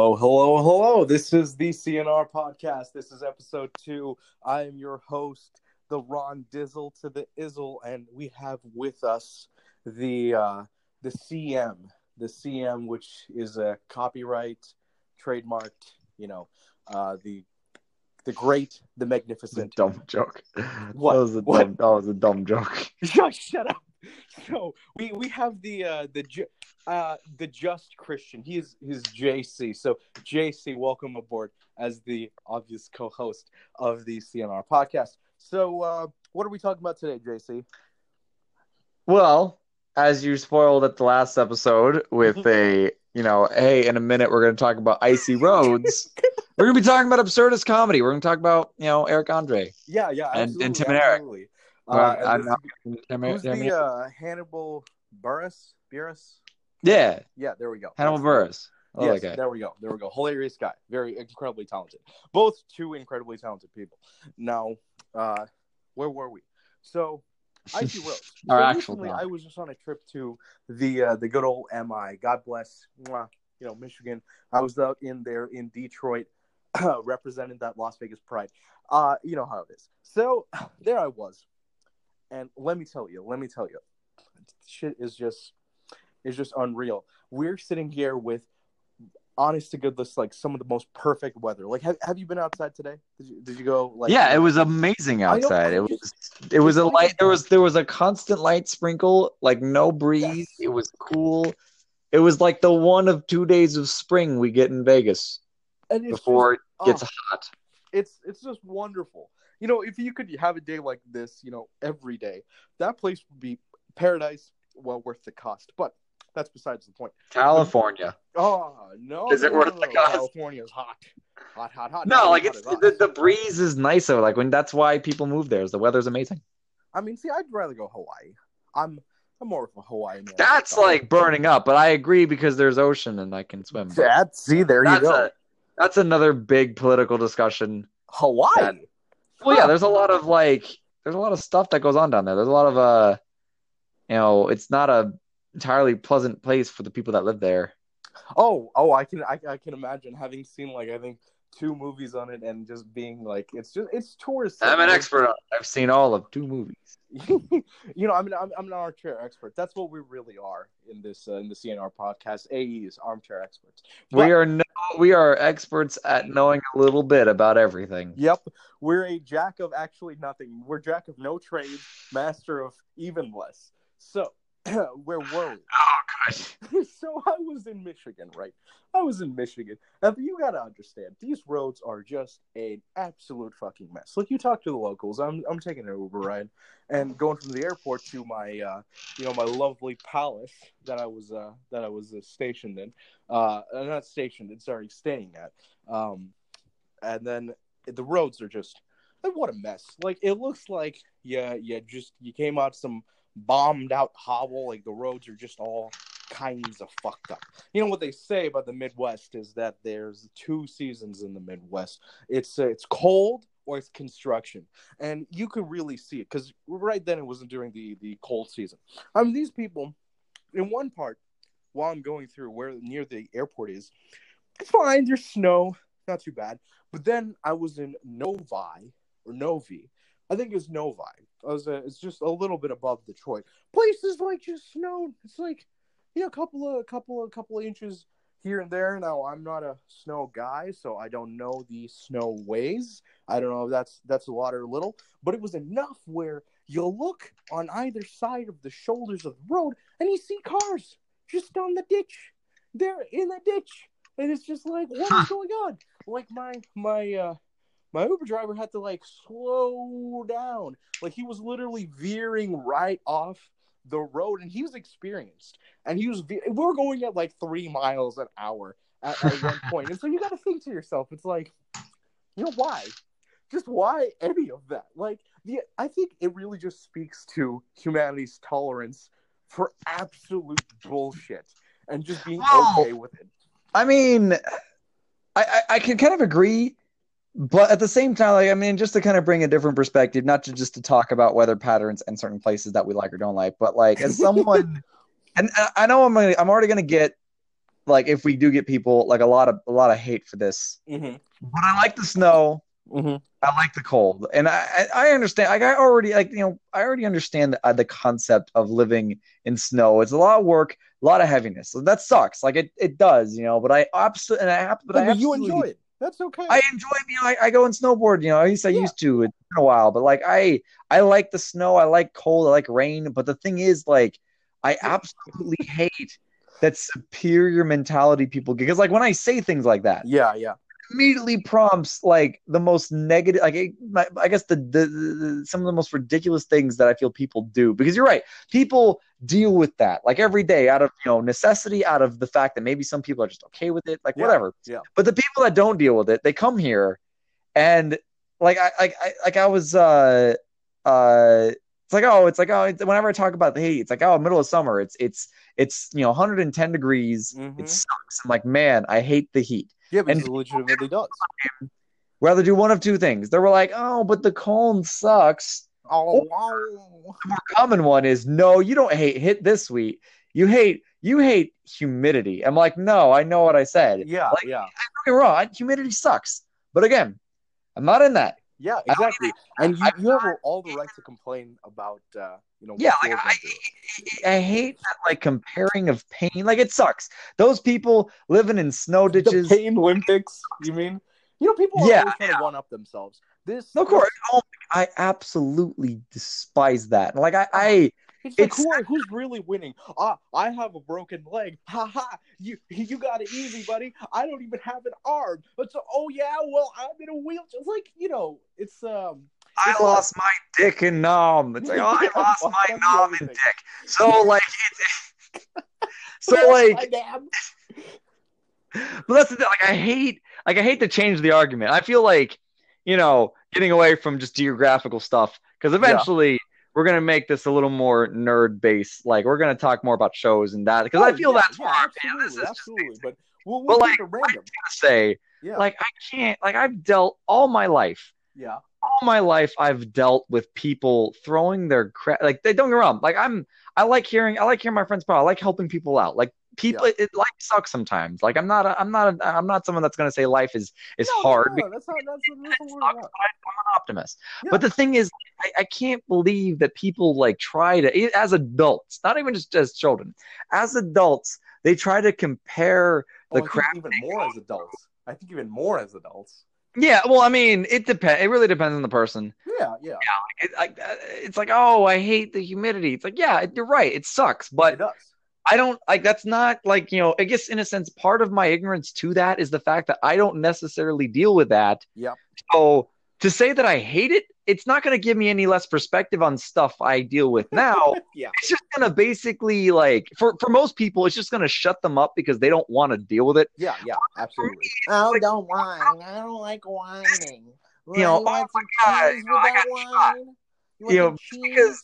Hello, hello, hello. This is the CNR podcast. This is episode two. I am your host, the Ron Dizzle to the Izzle, and we have with us the uh, the CM, the CM, which is a copyright, trademarked, you know, uh, the the great, the magnificent. dumb joke. What? That was a What? dumb. That was a dumb joke. Shut, shut up. So we we have the uh, the uh, the just Christian. He is he's JC. So JC, welcome aboard as the obvious co-host of the CNR podcast. So uh, what are we talking about today, JC? Well, as you spoiled at the last episode with a, you know, hey, in a minute we're going to talk about icy roads. we're going to be talking about absurdist comedy. We're going to talk about, you know, Eric Andre. Yeah, yeah, And- and Tim and Eric. absolutely. Well, Uh, and I'm this- not- who's the uh, Hannibal Buress? Buress? yeah, Yeah, there we go. Hannibal Buress. Oh, yes, guy. there we go. There we go. Hilarious guy. Very incredibly talented. Both two incredibly talented people. Now, uh, where were we? So, Icy Roads. Our so actual recently. I was just on a trip to the uh, the good old MI. God bless, mwah, you know, Michigan. I was out in there in Detroit, representing that Las Vegas Pride. Uh, you know how it is. So there I was, and let me tell you, let me tell you, shit is just is just unreal. We're sitting here with honest to goodness, like some of the most perfect weather. Like, have, have you been outside today? Did you did you go? Like, yeah, it was amazing outside. It was it was a light there was there was a constant light sprinkle, like no breeze. Yes. It was cool. It was like the one of two days of spring we get in Vegas and before just- it gets oh, hot. it's it's just wonderful. You know, if you could have a day like this, you know, every day, that place would be paradise, well worth the cost. But that's besides the point. California. Oh no, Is it worth no, the no. cost? California's hot, hot, hot, hot. No, Not like as hot it's as the, the breeze is nicer. Like when that's why people move there. Is the weather's amazing. I mean, see, I'd rather go Hawaii. I'm I'm more of a Hawaii man. That's like burning up, but I agree because there's ocean and I can swim. But that. See, there you go. a that's another big political discussion. Hawaii. that- Well, yeah, there's a lot of like there's a lot of stuff that goes on down there. There's a lot of uh you know, it's not a entirely pleasant place for the people that live there. Oh, oh, I can, I, I can imagine having seen like I think two movies on it and just being like, it's just, it's tourist. I'm an expert on. I've seen all of two movies. you know, I'm, an, I'm, I'm an armchair expert. That's what we really are in this, uh, in the CNR podcast. AEs, armchair experts. We are no, we are experts at knowing a little bit about everything. Yep, we're a jack of actually nothing. We're jack of no trade, master of even less. So, where were we? Oh gosh. so I was in Michigan, right? I was in Michigan. Now you gotta understand, these roads are just an absolute fucking mess. Like you talk to the locals. I'm I'm taking an Uber ride and going from the airport to my uh you know my lovely palace that I was uh that I was uh, stationed in. Uh not stationed, it's sorry, staying at. Um and then the roads are just what a mess. Like it looks like yeah, yeah, just you came out some bombed out hovel. Like the roads are just all kinds of fucked up. You know what they say about the Midwest is that there's two seasons in the Midwest. It's uh, it's cold or it's construction, and you could really see it because right then it wasn't during the the cold season. I mean, these people in one part while I'm going through where near the airport is, fine. There's snow, not too bad. But then I was in Novi or Novi. I think it's Novi. I was, uh, it's just a little bit above Detroit. Places like just snowed. It's like, you know, a couple of, a couple of, a couple of inches here and there. Now I'm not a snow guy, so I don't know the snow ways. I don't know if that's that's a lot or little, but it was enough where you look on either side of the shoulders of the road and you see cars just on the ditch. They're in the ditch, and it's just like, what is going on? Like my my uh my Uber driver had to like slow down. Like he was literally veering right off the road, and he was experienced. And he was ve- we were going at like three miles an hour at, at one point. And so you got to think to yourself, it's like, you know, why? Just why any of that? Like the I think it really just speaks to humanity's tolerance for absolute bullshit and just being okay with it. I mean, I, I I can kind of agree, but at the same time, like I mean, just to kind of bring a different perspective, not to just to talk about weather patterns and certain places that we like or don't like, but like as someone, and I- know I'm gonna, I'm already gonna get like if we do get people like a lot of a lot of hate for this. Mm-hmm. But I like the snow. Mm-hmm. I like the cold, and I I understand. Like I already like you know I already understand the, uh, the concept of living in snow. It's a lot of work, a lot of heaviness. So that sucks. Like it it does, you know. But I absolutely and I have but I But you enjoy it. That's okay. I enjoy, you know, I, I go and snowboard, you know, at least I Yeah. used to. It's been a while, but like I I like the snow, I like cold, I like rain. But the thing is, like, I absolutely hate that superior mentality people get. Because like when I say things like that, yeah, yeah. Immediately prompts like the most negative like it- my- i guess the, the, the some of the most ridiculous things that i feel people do because you're right people deal with that like every day out of you know necessity out of the fact that maybe some people are just okay with it like Yeah, whatever yeah. but the people that don't deal with it they come here and like i like i like i was uh uh it's like oh it's like oh it's, whenever i talk about the heat it's like oh middle of summer it's it's it's you know 110 degrees Mhm. it sucks i'm like man i hate the heat Yeah, but And- it legitimately does. rather do one of two things. They were like, oh, but the cone sucks. Oh, wow. The more common one is no, you don't hate hit this sweet. You hate you hate humidity. I'm like, no, I know what I said. Yeah, Like- yeah. Don't get wrong, humidity sucks. But again, I'm not in that. Yeah, exactly. And you, you have all the right to complain about, uh, you know, Yeah, like I. I hate that like comparing of pain. Like it sucks. Those people living in snow ditches. The pain Olympics, you mean? You know, people are Yeah, always trying to one up themselves. This, Of course. Oh, I absolutely despise that. Like I, I It's like It's- who are, who's really winning? Ah, I have a broken leg. Ha ha! You you got it easy, buddy. I don't even have an arm. But so, oh yeah, well I'm in a wheelchair. It's like you know, it's um. I It's lost my dick and nom. It's like, oh, I lost my that's the nom and dick. So like, it's, so like, but that's the thing. Like, I hate, like, I hate to change the argument. I feel like, you know, getting away from just geographical stuff because eventually we're gonna make this a little more nerd based. Like, we're gonna talk more about shows and that because I Oh, feel yeah, that's yeah, where I'm at. This absolutely, absolutely. But we'll, we'll like, keep it random. to say, Yeah, like, I can't, like, I've dealt all my life. yeah, all my life I've dealt with people throwing their crap like they don't get wrong like I'm I like hearing I like hearing my friends problem I like helping people out like people Yeah. it, life sucks sometimes like I'm not a, I'm not a, I'm not someone that's gonna say life is is No, hard No, that's not that's, that's it what sucks, I- I'm an optimist Yeah. but the thing is I, I can't believe that people like try to as adults not even just as children as adults they try to compare Oh, the think crap even more as adults. I think even more as adults. yeah well I mean it depends it really depends on the person Yeah, yeah, it, like uh, it's like oh i hate the humidity it's like yeah you're right it sucks but it does. i don't like that's not like you know i guess in a sense part of my ignorance to that is the fact that i don't necessarily deal with that Yeah. so to say that i hate it it's not going to give me any less perspective on stuff i deal with now Yeah, it's just going to basically like for for most people it's just going to shut them up because they don't want to deal with it yeah, yeah, absolutely. Oh, don't whine. I don't like whining. You know, oh you want oh some God, you know, I with that got shot. You You know, because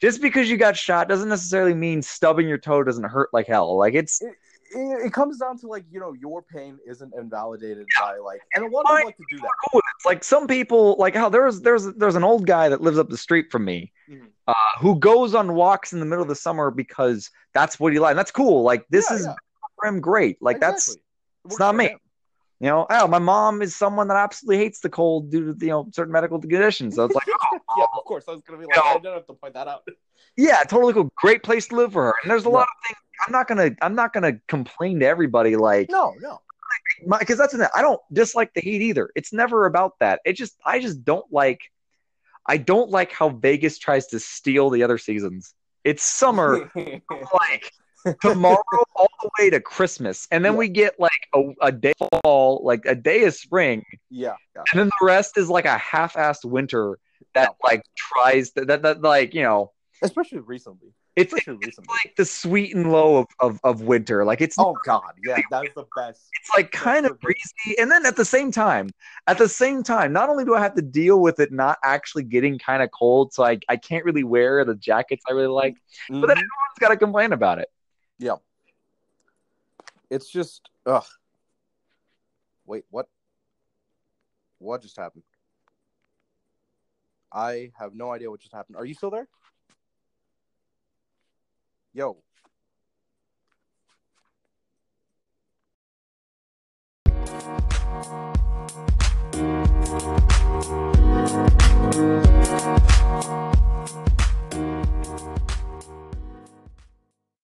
just because you got shot doesn't necessarily mean stubbing your toe doesn't hurt like hell like it's It, it, comes down to like you know your pain isn't invalidated by like, and a lot of people like to do that. cool. It's like some people, like how there's there's there's an old guy that lives up the street from me, Mhm. uh, who goes on walks in the middle of the summer because that's what he likes. That's cool. Like this Yeah, is yeah, for him great. Like that's exactly. It it's not me. him. you know. Oh, my mom is someone that absolutely hates the cold due to you know certain medical conditions. So it's like, oh, yeah, of course. I was gonna be like, No. I don't have to point that out. yeah, totally cool. Great place to live for her. And there's a Yeah. lot of things. I'm not gonna I'm not gonna complain to everybody like No, no. because that's thing. I don't dislike the heat either. It's never about that. It just I just don't like I don't like how Vegas tries to steal the other seasons. It's summer like tomorrow all the way to Christmas, and then Yeah. we get like a, a day fall, like a day of spring, yeah, yeah. and then the rest is like a half-assed winter that like tries to, that that like you know Especially recently. It's, it's like the sweet and low of, of, of winter. Like it's Oh God, yeah, that is the best. it's like kind of breezy and then at the same time at the same time not only do i have to deal with it not actually getting kind of cold so i, I can't really wear the jackets i really like but then Mhm. everyone's got to complain about it Yeah. It's just ugh. Wait, what? What just happened? I have no idea what just happened. Are you still there? Yo.